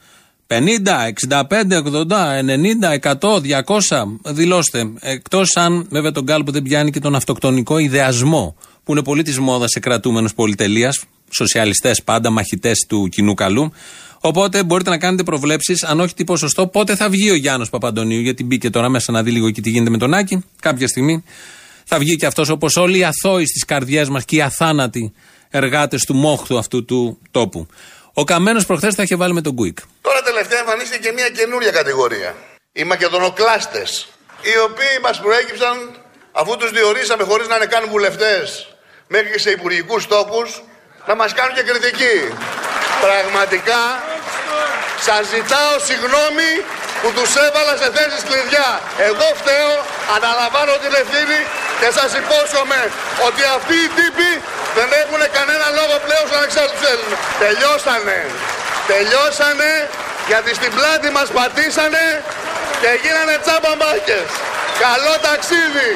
50, 65, 80, 90, 100, 200. Δηλώστε. Εκτός αν βέβαια τον κάλπο δεν πιάνει και τον αυτοκτονικό ιδεασμό, που είναι πολύ της μόδας σε κρατούμενους πολυτελείας, σοσιαλιστές πάντα, μαχητές του κοινού καλού. Οπότε μπορείτε να κάνετε προβλέψεις, αν όχι τι ποσοστό, πότε θα βγει ο Γιάννος Παπαντονίου, γιατί μπήκε τώρα μέσα να δει λίγο και τι γίνεται με τον Άκη. Κάποια στιγμή θα βγει και αυτός όπως όλοι οι αθώοι στις καρδιές μας και οι αθάνατοι εργάτες του μόχθου αυτού του τόπου. Ο Καμένος προχθές θα είχε βάλει με τον Γκουικ. Τώρα τελευταία εμφανίστηκε και μια καινούρια κατηγορία. Οι μακεδονοκλάστες. Οι οποίοι μας προέκυψαν αφού τους διορίσαμε χωρίς να είναι καν βουλευτές μέχρι και σε υπουργικούς τόπους να μας κάνουν και κριτική. Πραγματικά σας ζητάω συγγνώμη που τους έβαλα σε θέσεις κλειδιά. Εγώ φταίω, αναλαμβάνω την ευθύνη και σας υπόσχομαι ότι αυτοί οι τύποι δεν έχουν κανένα λόγο πλέον να εξέλθουν. Τελειώσανε. Τελειώσανε γιατί στην πλάτη μας πατήσανε και γίνανε τσάμπαμπάκες. Καλό ταξίδι.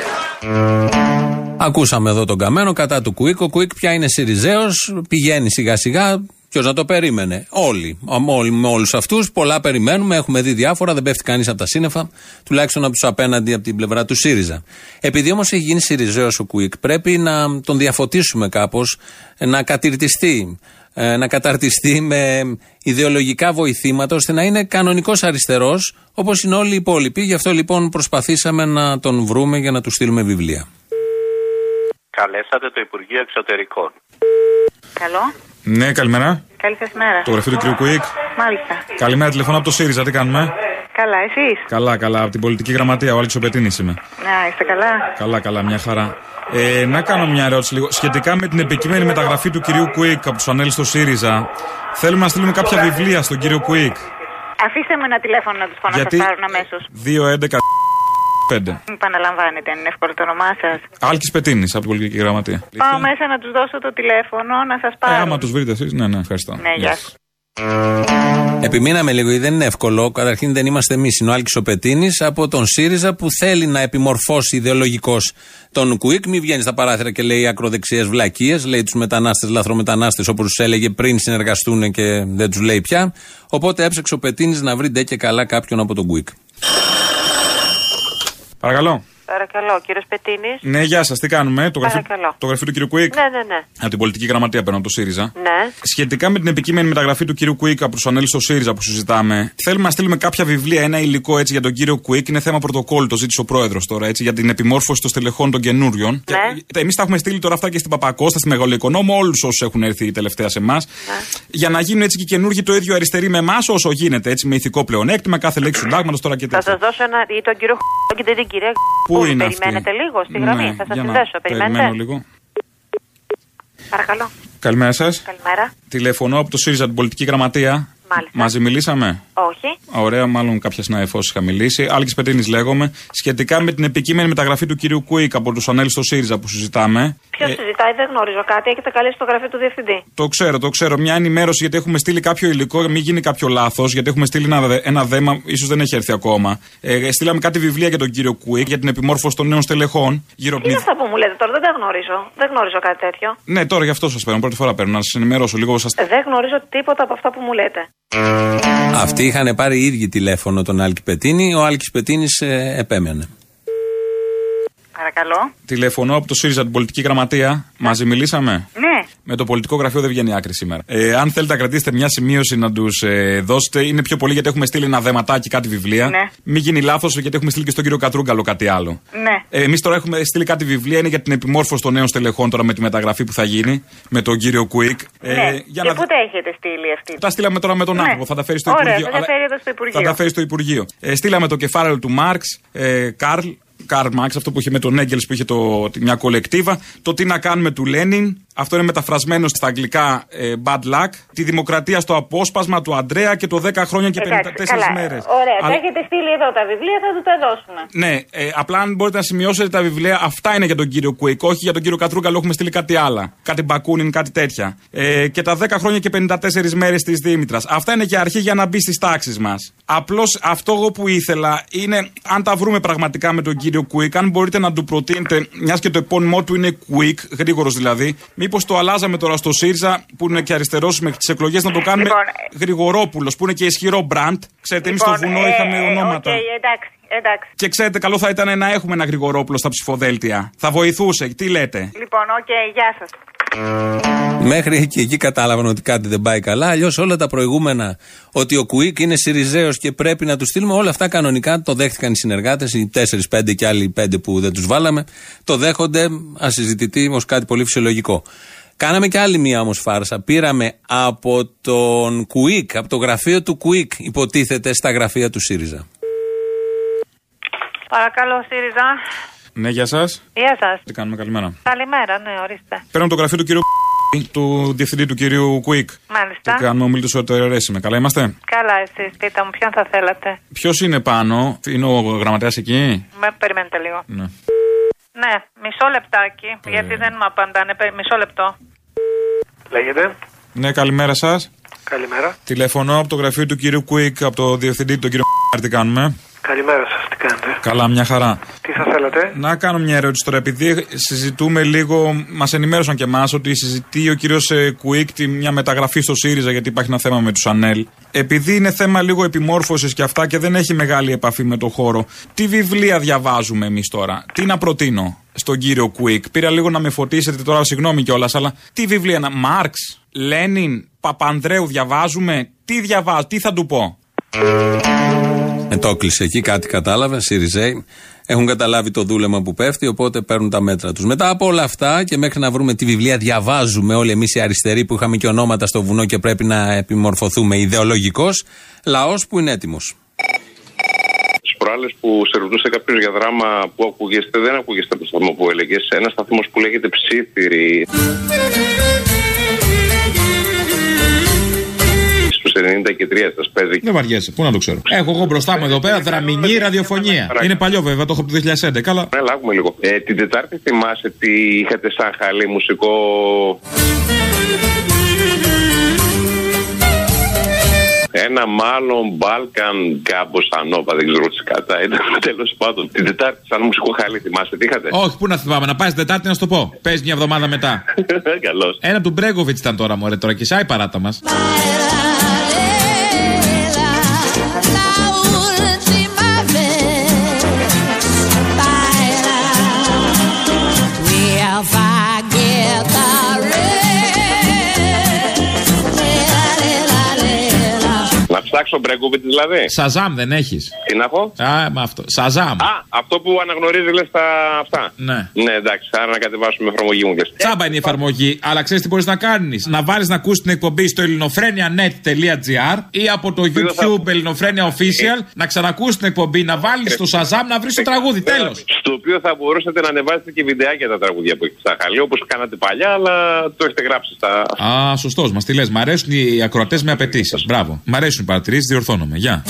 Ακούσαμε εδώ τον Καμένο κατά του Κουίκ. Ο Κουίκ πια είναι Σιριζέος, πηγαίνει σιγά σιγά. Ποιος να το περίμενε; Όλοι. όλοι με όλους αυτούς. Πολλά περιμένουμε. Έχουμε δει διάφορα. Δεν πέφτει κανείς από τα σύννεφα. Τουλάχιστον από τους απέναντι από την πλευρά του ΣΥΡΙΖΑ. Επειδή όμως έχει γίνει Σιριζέο ο Κουίκ, πρέπει να τον διαφωτίσουμε κάπως, να κατηρτιστεί, ε, να καταρτιστεί με ιδεολογικά βοηθήματα ώστε να είναι κανονικός αριστερός όπως είναι όλοι οι υπόλοιποι. Γι' αυτό λοιπόν προσπαθήσαμε να τον βρούμε για να του στείλουμε βιβλία. Καλέσατε το Υπουργείο Εξωτερικών. Καλό. Ναι, καλημέρα. Καλή σα μέρα. Το γραφείο του κ. Κουίκ. Μάλιστα. Καλημέρα, τηλεφωνώ από το ΣΥΡΙΖΑ. Τι κάνουμε; Καλά, εσείς; Καλά, καλά. Από την πολιτική γραμματεία, ο Άλεξο Πετίνη είμαι. Να, είστε καλά; Καλά, καλά, μια χαρά. Ε, να κάνω μια ερώτηση λίγο. Σχετικά με την επικείμενη μεταγραφή του κυρίου Κουίκ από τους ανέλης στο ΣΥΡΙΖΑ, θέλουμε να στείλουμε κάποια βιβλία στον κύριο Κουίκ. Αφήστε με ένα τηλέφωνο να τους φωνάσω Γιατί... αμέσως. 2-11. Πέντε. Μην επαναλαμβάνετε αν είναι εύκολο το όνομά σας. Άλκης Πετίνης από την Πολιτική Γραμματεία. Πάω λοιπόν. μέσα να τους δώσω το τηλέφωνο, να σας πάρω. Ε, άμα τους βρείτε εσείς, ναι, ναι, ευχαριστώ. Ναι, γεια σας. Επιμείναμε λίγο, δεν είναι εύκολο. Καταρχήν δεν είμαστε εμείς. Είναι ο Άλκης Οπετίνη από τον ΣΥΡΙΖΑ που θέλει να επιμορφώσει ιδεολογικώς τον Κουίκ. Μην βγαίνεις στα παράθυρα και λέει ακροδεξιές βλακίες. Λέει τους μετανάστες, λαθρομετανάστες όπως τους έλεγε πριν συνεργαστούν και δεν τους λέει πια. Οπότε έψαξε ο Πετίνης να βρει ντε και καλά κάποιον από τον Κουίκ. Παρακαλώ. Παρακαλώ, κύριος Πετίνης. Ναι, γεια σας, τι κάνουμε. Το γραφείο, Παρακαλώ. το γραφείο του κύριου Κουίκ; Ναι, ναι, ναι. Από την πολιτική γραμματεία παίρνω από το ΣΥΡΙΖΑ. Ναι. Σχετικά με την επικείμενη μεταγραφή του κύριου Κουίκ από του ανέλη στο ΣΥΡΙΖΑ που συζητάμε, θέλουμε να στείλουμε κάποια βιβλία, ένα υλικό έτσι για τον κύριο Κουίκ. Είναι θέμα πρωτοκόλλου, το ζήτησε ο πρόεδρος τώρα, έτσι, για την επιμόρφωση των στελεχών των καινούριων. Ναι. Εμείς τα έχουμε στείλει τώρα αυτά και στην Παπακώστα, στη Μεγαλοοικονόμο, όλους όσου έχουν έρθει τελευταία σε εμάς. Ναι. Για να γίνουν έτσι και οι καινούργοι το ίδιο αριστεροί με εμάς όσο γίνεται, έτσι, με ηθικό πλεονέκτημα, κάθε λέξη του συντάγματος τώρα και Θα τέτοια. σας δώσω ένα, ή τον κύριο και την κυρία Πού είναι αυτή; Περιμένετε λίγο στη γραμμή, Ναι, θα σας για να συνδέσω. περιμένω Περιμένετε. λίγο. Παρακαλώ. Καλημέρα σας. Καλημέρα. Τηλεφωνώ από το ΣΥΡΙΖΑ την πολιτική γραμματεία. Μάλιστα. Μαζί μιλήσαμε; Όχι. Ωραία, μάλλον κάποια συνάδελφο είχα μιλήσει. Άλκης Πετίνη λέγομαι. Σχετικά με την επικείμενη μεταγραφή του κυρίου Κουίκ από τους ανέλης στο ΣΥΡΙΖΑ που συζητάμε. Ποιος συζητάει, δεν γνωρίζω κάτι. Έχετε καλέσει το γραφείο του διευθυντή. Το ξέρω, το ξέρω. Μια ενημέρωση γιατί έχουμε στείλει κάποιο υλικό, μην γίνει κάποιο λάθος, γιατί έχουμε στείλει ένα, δε- ένα δέμα, ίσως δεν έχει έρθει ακόμα. Ε, στείλαμε κάτι βιβλία για τον κύριο Κουίκ για την επιμόρφωση των νέων στελεχών. Γύρω Τι είναι αυτά που μου λέτε τώρα, δεν τα γνωρίζω. Δεν γνωρίζω κάτι τέτοιο. Ναι, τώρα γι' αυτό σας παίρνω. Πρώτη φορά παίρνω. Να σας ενημερώσω λίγο. Σας... Δεν γνωρίζω τίποτα από αυτά που μου λέτε. Αυτοί είχαν πάρει οι ίδιοι τηλέφωνο τον Άλκη Πετίνη. Ο Άλκης Πετίνης ε, επέμενε. Παρακαλώ. Τηλεφωνώ από το ΣΥΡΙΖΑ την πολιτική γραμματεία. Μαζί μιλήσαμε; Ναι. Με το πολιτικό γραφείο δεν βγαίνει άκρη σήμερα. Ε, αν θέλετε να κρατήσετε μια σημείωση να τους ε, δώσετε, είναι πιο πολύ γιατί έχουμε στείλει ένα δεματάκι, κάτι βιβλία. Ναι. Μην γίνει λάθος γιατί έχουμε στείλει και στον κύριο Κατρούγκαλο κάτι άλλο. Ναι. Ε, Εμείς τώρα έχουμε στείλει κάτι βιβλία, είναι για την επιμόρφωση των νέων στελεχών τώρα με τη μεταγραφή που θα γίνει με τον κύριο Κουίκ. ναι. για και να πού τα έχετε στείλει αυτή; τα στείλαμε τώρα με τον Ναι. άνθρωπο, θα τα φέρει στο Ωραία, Υπουργείο. θα τα αλλά- φέρει εδώ στο Υπουργείο. Θα τα φέρει στο Υπουργείο. Ε, στείλαμε το κεφάλαιο του Μάρξ, ε, Καρλ, Καρλ Μάρξ, αυτό που είχε με τον Έγκελ που είχε το, μια κολεκτίβα. Το τι να κάνουμε του Λένιν. Αυτό είναι μεταφρασμένο στα αγγλικά ε, Bad Luck. Τη δημοκρατία στο απόσπασμα του Αντρέα και το 10 χρόνια και 54 Εντάξει, καλά. μέρες. Ωραία, τα έχετε στείλει εδώ τα βιβλία, θα του τα δώσουμε. Ναι, ε, απλά αν μπορείτε να σημειώσετε τα βιβλία, αυτά είναι για τον κύριο Κουίκ. Όχι για τον κύριο Κατρούγκαλο, έχουμε στείλει κάτι άλλα. Κάτι Μπακούνιν, κάτι τέτοια. Ε, και τα 10 χρόνια και 54 μέρες της Δήμητρας. Αυτά είναι για αρχή για να μπει στις τάξεις μας. Απλώς αυτό εγώ που ήθελα είναι, αν τα βρούμε πραγματικά με τον κύριο Κουίκ, αν μπορείτε να του προτείνετε, μιας και το επώνυμό του είναι Κουίκ, γρήγορος δηλαδή, μήπως το αλλάζαμε τώρα στο ΣΥΡΖΑ που είναι και αριστερός μέχρι τις εκλογές να το κάνουμε Λοιπόν, Γρηγορόπουλος που είναι και ισχυρό brand. Ξέρετε, εμείς Λοιπόν, στο βουνό ε, είχαμε ε, ονόματα. οκ, εντάξει, εντάξει. Και ξέρετε, καλό θα ήταν να έχουμε ένα Γρηγορόπουλο στα ψηφοδέλτια. Θα βοηθούσε. Τι λέτε; Λοιπόν, οκ, γεια σας. Μέχρι εκεί, εκεί κατάλαβαν ότι κάτι δεν πάει καλά. Αλλιώς όλα τα προηγούμενα, ότι ο Κουίκ είναι Σιριζέος και πρέπει να τους στείλουμε, όλα αυτά κανονικά το δέχτηκαν οι συνεργάτες, οι 4-5 και άλλοι 5 που δεν τους βάλαμε. Το δέχονται ασυζητητή ως κάτι πολύ φυσιολογικό. Κάναμε και άλλη μία όμως φάρσα. Πήραμε από τον Κουίκ, από το γραφείο του Κουίκ, υποτίθεται στα γραφεία του ΣΥΡΙΖΑ. Παρακαλώ, ΣΥΡΙΖΑ. Ναι, γεια σας. Γεια σας. Τι κάνουμε, καλημέρα. Καλημέρα, ναι, ορίστε. Παίρνω το γραφείο του κυρίου του διευθυντή του κυρίου Κουίκ. Μάλιστα. Και κάνουμε ομιλητή ότι ερέσουμε. Καλά είμαστε; Καλά, εσείς, πείτε μου, ποιον θα θέλατε; Ποιος είναι πάνω, είναι ο γραμματέας εκεί; Με περιμένετε λίγο. Ναι. Ναι, μισό λεπτάκι, γιατί δεν μου απαντάνε. Περι- Μισό λεπτό. Λέγεται; Ναι, καλημέρα σας. Καλημέρα. Τηλεφωνώ από το γραφείο του κυρίου Κουίκ, από το διευθυντή, τον κύριο Τι κάνουμε; Καλημέρα σας, τι κάνετε; Καλά, μια χαρά. Τι θα θέλατε; Να κάνω μια ερώτηση τώρα. Επειδή συζητούμε λίγο, μας ενημέρωσαν και εμάς ότι συζητεί ο κύριος Κουίκ τη- μια μεταγραφή στο ΣΥΡΙΖΑ γιατί υπάρχει ένα θέμα με τους ΑΝΕΛ. Επειδή είναι θέμα λίγο επιμόρφωσης και αυτά και δεν έχει μεγάλη επαφή με το χώρο, τι βιβλία διαβάζουμε εμείς τώρα; Τι να προτείνω στον κύριο Κουίκ; Πήρα λίγο να με φωτίσετε τώρα, συγγνώμη κιόλας, αλλά τι βιβλία να. Μάρξ, Λένιν, Παπανδρέου διαβάζουμε; Τι διαβάζω, τι θα του πω; Ε, το έκλεισε εκεί, κάτι κατάλαβε. ΣΥΡΙΖΑΙ έχουν καταλάβει το δούλεμα που πέφτει, οπότε παίρνουν τα μέτρα τους. Μετά από όλα αυτά και μέχρι να βρούμε τι βιβλία διαβάζουμε όλοι εμείς οι αριστεροί που είχαμε και ονόματα στο βουνό και πρέπει να επιμορφωθούμε ιδεολογικώς, λαός που είναι έτοιμος. Τις προάλλες που σε ρωτούσε κάποιος για δράμα που ακούγεστε, δεν ακούγεστε από το σταθμό που έλεγες. Ένας σταθμός που λέγεται Ψήθυρη. Στους 90 και 3 σας παίζει. Δεν βαριέσαι, πού να το ξέρω. Έχω εγώ μπροστά μου εδώ πέρα δραμηνή ραδιοφωνία. Είναι παλιό βέβαια, το έχω από το 2011, αλλά. Ναι, λάγουμε λίγο. Ε, την Τετάρτη θυμάσαι τι είχατε σαν χαλί μουσικό; Ένα μάλλον Balkan κάπω Ανώπα, δεν ξέρω τι κατά. Ήταν τέλο πάντων. Την Τετάρτη, σαν μουσικό χαλί, θυμάσαι τι είχατε; Όχι, πού να θυμάμαι, να πάεις την Τετάρτη να σου το πω. Παίζει μια εβδομάδα μετά. Καλώς. Ένα του Μπρέγκοβιτ ήταν τώρα, μωρέ, τώρα και η παράτα μας. Ψάξω Μπρέγκοβιτ δηλαδή. Σαζάμ δεν έχεις. Τι να πω; Α, με αυτό. Σαζάμ. Α, αυτό που αναγνωρίζει λες τα αυτά. Ναι. Ναι, εντάξει, άρα να κατεβάσουμε εφαρμογή μου λες. Τσάμπα είναι η εφαρμογή, αλλά ξέρεις τι μπορείς να κάνεις; Να βάλεις να ακούσει την εκπομπή στο ελληνοφρένια.net.gr ή από το YouTube Ελληνοφρένια Official να ξανακούσει την εκπομπή, να βάλεις στο Σαζάμ να βρεις το τραγούδι. Τέλος. Στο οποίο θα μπορούσατε να ανεβάσετε και βιντεάκια τα τραγούδια που έχετε στα χαλί, όπως κάνατε παλιά, αλλά το έχετε γράψει στα. Α, σωστός, μας τη λες. Μ' αρέσουν οι ακροατές με απαιτήσεις. Μπράβο. Μ' αρέσουν οι παρατηρήσει, διορθώνομαι. Γεια.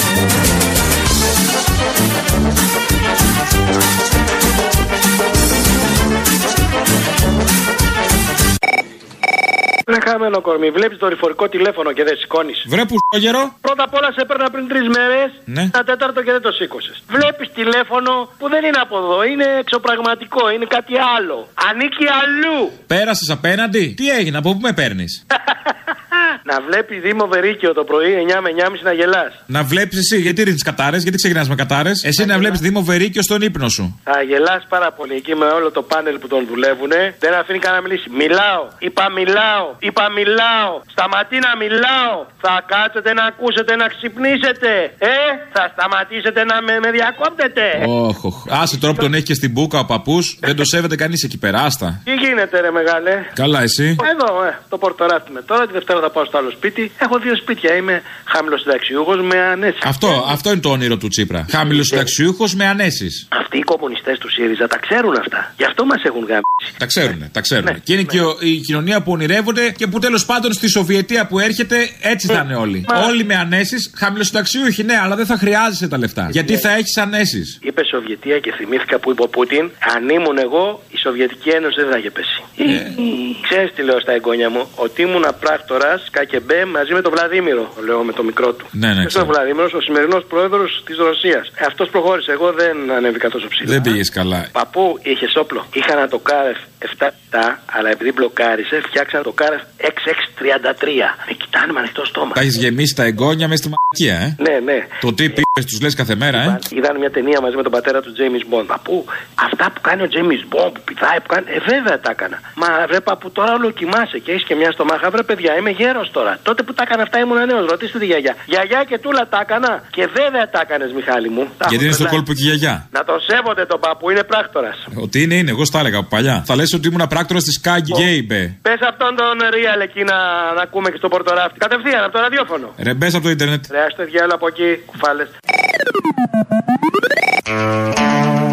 Ένα χαμένο κορμί. Βλέπεις το ρηφορικό τηλέφωνο και δεν σηκώνεις. Βρε που γερό. Πρώτα απ' όλα σε έπαιρνα πριν τρεις μέρες. Ναι. Ένα τέταρτο και δεν το σήκωσες. Βλέπεις τηλέφωνο που δεν είναι από εδώ. Είναι εξωπραγματικό. Είναι κάτι άλλο. Ανήκει αλλού. Πέρασες απέναντι; Τι έγινε, από πού με παίρνεις; να βλέπει Δήμο Βερίκιο το πρωί 9 με 9.30 να γελάς. Να βλέπεις εσύ, γιατί ρίχνει κατάρες, γιατί ξεκινάς με κατάρες. Εσύ να βλέπεις Δήμο Βερίκιο στον ύπνο σου. Θα γελάς πάρα πολύ εκεί με όλο το πάνελ που τον δουλεύουνε. Δεν αφήνει κανένα να μιλήσει. Μιλάω, είπα μιλάω, είπα μιλάω. Σταματεί να μιλάω. Θα κάτσετε να ακούσετε να ξυπνήσετε. Ε, θα σταματήσετε να με, με διακόπτετε. Όχ, όχ. Άσε τώρα που τον έχει και στην μπουκα ο παππούς, δεν το σέβεται κανείς εκεί πέρα. Άστα. Τι γίνεται, ρε μεγάλε; Καλά, εσύ. Εδώ, ε, το πορτοράφι με τώρα. Τη Δευτέρα θα πάω στο άλλο σπίτι. Έχω δύο σπίτια. Είμαι χαμηλός συνταξιούχος με ανέσεις. Αυτό, αυτό είναι το όνειρο του Τσίπρα. Χαμηλός συνταξιούχος με ανέσεις. Αυτοί οι κομμουνιστές του ΣΥΡΙΖΑ τα ξέρουν αυτά. Γι' αυτό μας έχουν γάμψει. Τα ξέρουν, τα ξέρουν. Ναι, και είναι και ο- η κοινωνία που ονειρεύονται και που τέλος πάντων στη Σοβιετία που έρχεται έτσι θα είναι όλοι. Μα- Όλοι με ανέσεις, χαμηλοσυνταξιούχοι, ναι, αλλά δεν θα χρειάζεσαι τα λεφτά. Γιατί θα έχεις ανέσεις. Είπε Σοβιετία και θυμήθηκα που είπε ο Πούτιν. Αν ήμουν εγώ, η Σοβιετική Ένωση δεν θα είχε πέσει. Ξέρεις τι λέω στα εγγόνια μου, ότι ήμουν πράκτορας Κα Γκε Μπε μαζί με τον Βλαδίμηρο, λέω με το μικρό του. Ναι, ναι, Ποιος ξέρω. είναι ο Βλαδίμηρος, ο σημερινός πρόεδρος της Ρωσίας. Ε, Αυτός προχώρησε. Εγώ δεν ανέβηκα τόσο ψηλά. Δεν πήγες καλά. Παππού είχες όπλο. Είχα ένα Τοκάρεφ 7 αλλά επειδή μπλοκάρισε, φτιάξαν Τοκάρεφ 6633. Με κοιτάνε με ανοιχτό στόμα. Τα έχεις γεμίσει τα εγγόνια μες στη μαλακία, ε; Ναι, ναι. Το τι πήγε, τους λες κάθε μέρα, ε. Είδαν μια ταινία μαζί με τον πατέρα του Τζέιμι Μποντ. Παππού, αυτά που κάνει ο Τζέιμι Μποντ, που πηδάει, που κάνει. Ε, βέβαια τα έκανα. Μα ρε παππού, τώρα όλο κοιμάσαι και έχεις και μια στομάχα. Βρε παιδιά, είμαι γέρος τώρα. Τότε που τα έκανα αυτά ήμουν νέος. Ρωτήστε τη γιαγιά. Γιαγιά και τούλα τα έκανα. Και βέβαια τα έκανες, Μιχάλη μου. Τα Γιατί έχω είναι στο τρελάει. κόλπο και η γιαγιά. Να το σέβονται τον παππού, είναι πράκτορας. Ότι είναι, είναι, εγώ στα έλεγα από παλιά. Θα λες ότι ήμουν πράκτορας της Κάγκη Γκέιμπε. Πες αυτόν τον Ρίαλ εκεί να, να ακούμε και στο πορτοράφτη. Κατευθείαν από το ραδιόφωνο. Ρε, μπες από το Ιντερνετ. Ρε, ας το διάλογο από εκεί, κουφάλες.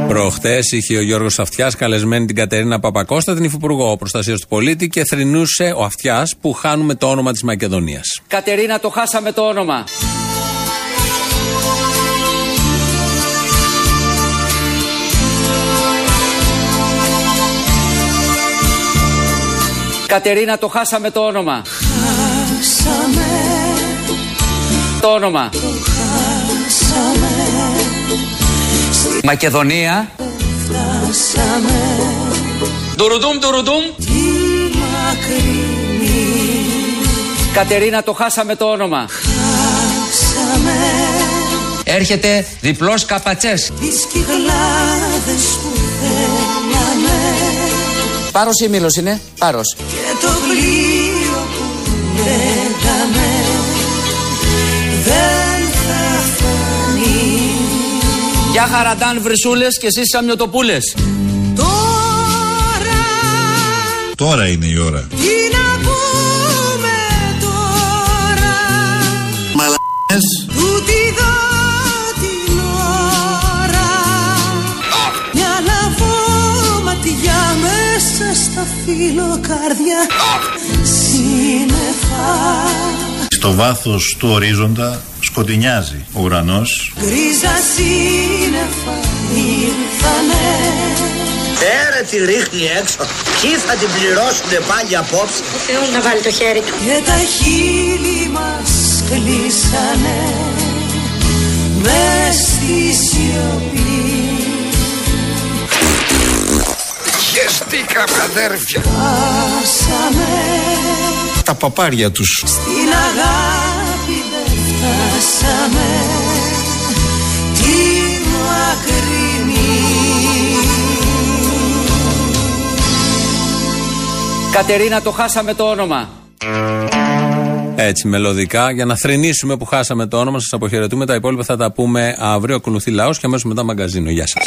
Προχτές είχε ο Γιώργος Αυτιάς καλεσμένη την Κατερίνα Παπακώστα, την Υφυπουργό Προστασίας του Πολίτη και θρυνούσε ο Αυτιάς που χάνουμε το όνομα της Μακεδονίας. Κατερίνα, το χάσαμε το όνομα. Κατερίνα, το χάσαμε το όνομα. Χάσαμε, Το όνομα. χάσαμε, Μακεδονία. φτάσαμε Ντουρουντούμ, ντουρουντούμ. τη μακρινή. Κατερίνα, το χάσαμε το όνομα. Χάσαμε Έρχεται διπλός καπατσές. τις κυκλάδες που θέλαμε Πάρος ή Μήλος είναι; Πάρος. και το πλοίο που λέγαμε Γεια χαραντάν βρυσούλες και εσείς σαμιωτοπούλες. Τώρα Τώρα είναι η ώρα. τι να πούμε τώρα; Μαλακές. Τούτη εδώ την ώρα Μια λαβόματιά μέσα στα φιλοκάρδια Σύννεφα Στο βάθος του ορίζοντα σκοτεινιάζει ο ουρανός. γκρίζα Έρε τη ρίχνει έξω. Ποιοι θα την πληρώσουνε πάλι απόψε. Ο Θεός να βάλει το χέρι του Και τα χείλη μας κλείσανε Μες στη σιωπή Χεστήκαμε αδέρφια. Χάσαμε Τα παπάρια τους. Στην αγάπη δεν φτάσαμε Τη μακρινή Κατερίνα, το χάσαμε το όνομα. Έτσι, μελωδικά, για να θρυνήσουμε που χάσαμε το όνομα, σας αποχαιρετούμε. Τα υπόλοιπα θα τα πούμε αύριο. Ακολουθεί λαό και αμέσως μετά μαγκαζίνο. Γεια σας.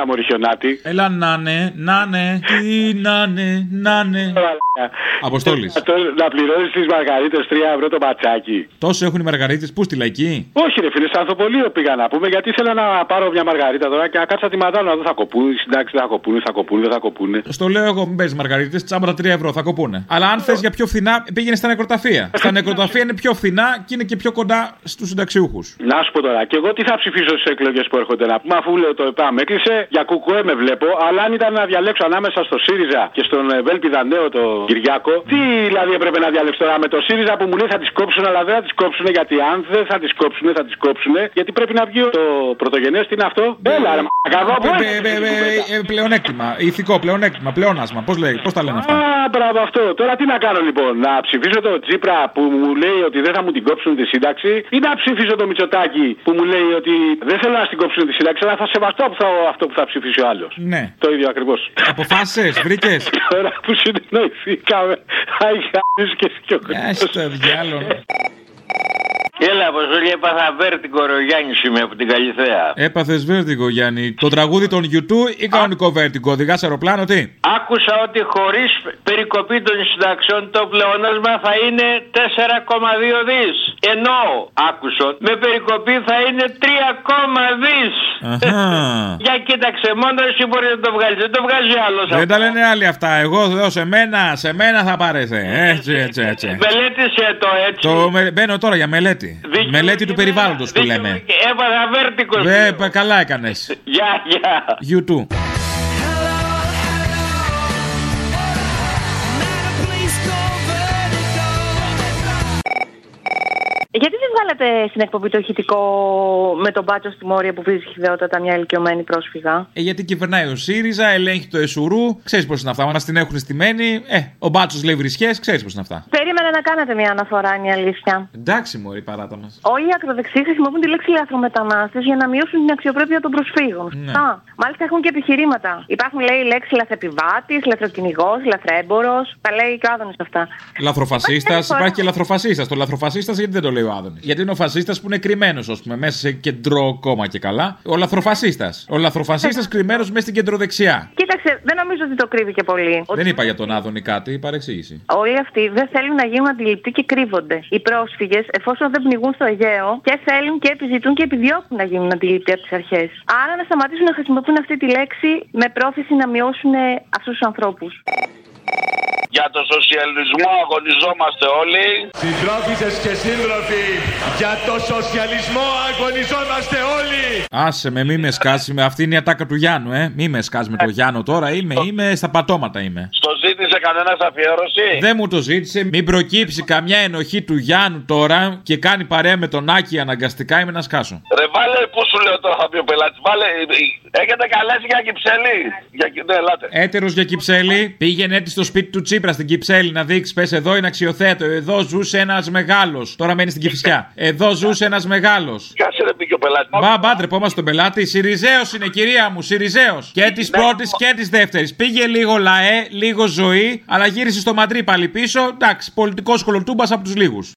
Έλα, Μωρή χιονάτη. Έλα να ναι, να ναι, τι να ναι, να ναι. Αποστόλη. Να πληρώσεις τις μαργαρίτες 3 ευρώ το μπατσάκι. Τόσο έχουν οι μαργαρίτες, πού στη λαϊκή; Όχι, ρε φίλε, στο Ανθοπολείο πήγα να πούμε γιατί ήθελα να πάρω μια μαργαρίτα τώρα και να κάτσω να τη μαντάλω να δω θα κοπούνε. οι συντάξει δεν θα κοπούνε, θα κοπούνε, δεν θα κοπούνε. Στο λέω εγώ, μην παίζεις μαργαρίτες, τσάμπρα 3 ευρώ, θα κοπούνε. Αλλά αν θες για πιο φθηνά, πήγαινε στα νεκροταφεία. στα νεκροταφεία είναι πιο φθηνά και είναι και πιο κοντά στους συνταξιούχους. Να σου πω τώρα, και εγώ τι θα ψηφίσω στις εκλογές που έρχονται να πούμε, αφού λέω το ΕΠΑΜ έκλεισε, για κουκουέ με βλέπω, αλλά αν ήταν να διαλέξω ανάμεσα στο ΣΥΡΙΖΑ και στον ε, Βέλπιδα Νέο το Κυριάκο. Τι δηλαδή έπρεπε να διαλέξει τώρα με το ΣΥΡΙΖΑ που μου λέει θα τις κόψουν, αλλά δεν θα τις κόψουν γιατί αν δεν θα τις κόψουν, θα τις κόψουν. Γιατί πρέπει να βγει το πρωτογενές, τι είναι αυτό; Έλα, ρε μαγαβό, Ε, ε, ε, ε, Πλεονέκτημα, ηθικό πλεονέκτημα, πλεόνασμα. Πώς λέει, πώς τα λένε αυτά; Α, μπράβο αυτό. Τώρα τι να κάνω λοιπόν, να ψηφίσω το Τσίπρα που μου λέει ότι δεν θα μου την κόψουν τη σύνταξη ή να ψηφίσω το Μητσοτάκι που μου λέει ότι δεν θέλω να την κόψουν τη σύνταξη, αλλά θα σεβαστώ που θα- αυτό που θα ψηφίσει ο άλλος. Ναι. Το ίδιο ακριβώς. Αποφάσισες, βρήκες. Τώρα που συνεννοηθήκαμε, θα είχα και εσύ και ο Άσε το διάλογο. Έλα, Αποστολή, έπαθα βέρτικο ρε, ο Γιάννης είμαι από την Καλυθέα. Έπαθες βέρτικο, Γιάννη. Το τραγούδι των YouTube ή κανονικό βέρτικο. Οδηγά αεροπλάνο, τι; Άκουσα ότι χωρίς περικοπή των συνταξιών το πλεόνασμα θα είναι 4,2 δις. Ενώ, άκουσα, με περικοπή θα είναι 3,2 δις. Αχα. Για κοίταξε, μόνο εσύ μπορείς να το βγάλεις. Δεν το βγάζει άλλος. Δεν τα λένε άλλοι αυτά. Εγώ εδώ σε μένα, σε μένα θα πάρεθε. Έτσι, έτσι, έτσι. Μελέτησε το έτσι. Το με- μπαίνω τώρα για μελέτη. Μελέτη του περιβάλλοντος που λέμε. Έπαθα βέρτικο. Ε, π- καλά έκανες. Γεια, γεια. YouTube. Γιατί δεν βγάλατε στην εκπομπή το ηχητικό με τον μπάτσο στη Μόρια που βρίσκει χιδεότατα μια ηλικιωμένη πρόσφυγα; Ε, γιατί κυβερνάει ο ΣΥΡΙΖΑ, ελέγχει το ΕΣΟΥΡΟΥ. Ξέρεις πώς είναι αυτά. Μα την έχουν στημένη. Ε, ο μπάτσος λέει βρισχές, ξέρεις πώς είναι αυτά. Περίμενα να κάνετε μια αναφορά, είναι η αλήθεια. Εντάξει, Μωρή, παράτα μας. Όλοι οι ακροδεξιοί χρησιμοποιούν τη λέξη λαθρομετανάστες για να μειώσουν την αξιοπρέπεια των προσφύγων. Ναι. Α, μάλιστα έχουν και επιχειρήματα. Υπάρχουν, λέει, η λέξη λαθρεπιβάτης, λαθροκυνηγός, λαθρέμπορος. Τα λέει και ο Άδωνης αυτά. Λαθροφασίστας, Υπάρχει υπάρχει και λαθροφασίστας. Το λαθροφασίστας γιατί δεν το λέει ο Άδωνης. Γιατί είναι ο φασίστας που είναι κρυμμένος, ας πούμε, μέσα σε κεντρό κόμμα και καλά. Ο λαθροφασίστας. Ο λαθροφασίστας κρυμμένος μέσα στην κεντροδεξιά. Κοίταξε, δεν νομίζω ότι το κρύβει και πολύ. Δεν είπα για τον Άδωνη κάτι, παρεξήγηση. Όλοι αυτοί δεν θέλουν να γίνουν αντιληπτοί και κρύβονται. Οι πρόσφυγες, εφόσον δεν πνιγούν στο Αιγαίο, και θέλουν και επιζητούν και επιδιώκουν να γίνουν αντιληπτοί από τις αρχές. Άρα να σταματήσουν να χρησιμοποιούν αυτή τη λέξη με πρόθεση να μειώσουν αυτούς τους ανθρώπους. Για το σοσιαλισμό αγωνιζόμαστε όλοι. Συντρόφισσες και σύντροφοι, για το σοσιαλισμό αγωνιζόμαστε όλοι! Άσε με, μη με σκάσει με. Αυτή είναι η ατάκα του Γιάννου, ε. Μη με σκάσει με το Γιάννο τώρα. Είμαι, είμαι στα πατώματα είμαι. Στο ζήτησε κανένας αφιέρωση; Δεν μου το ζήτησε. Μην προκύψει καμιά ενοχή του Γιάννου τώρα και κάνει παρέα με τον Άκη αναγκαστικά είμαι να σκάσω. Ρε βάλε, πού σου λέω τώρα θα πει ο πελάτης. Βάλε, ε, έχετε καλέσει για κυψελή. Για, κυ- ναι, ελάτε. Έτερος για Κυψέλη, πήγαινε έτσι στο σπίτι του Τσίπρα στην Κυψέλη να δείξει. Πες εδώ είναι αξιοθέτω. Εδώ ζούσε ένας μεγάλος. Τώρα μένει στην Κυφυσιά. Εδώ ζούσε ένας μεγάλος. Κάτσε ρε πήγε ο πελάτης. Μπα, μπα, τρεπόμαστε τον πελάτη. Σιριζέος είναι, κυρία μου, Σιριζέος. Και της πρώτης και της δεύτερης. Πήγε λίγο λαέ, λίγο ζωή, αλλά γύρισε στο μαντρί πάλι πίσω. Εντάξει, πολιτικός κολοτούμπας από τους λίγους.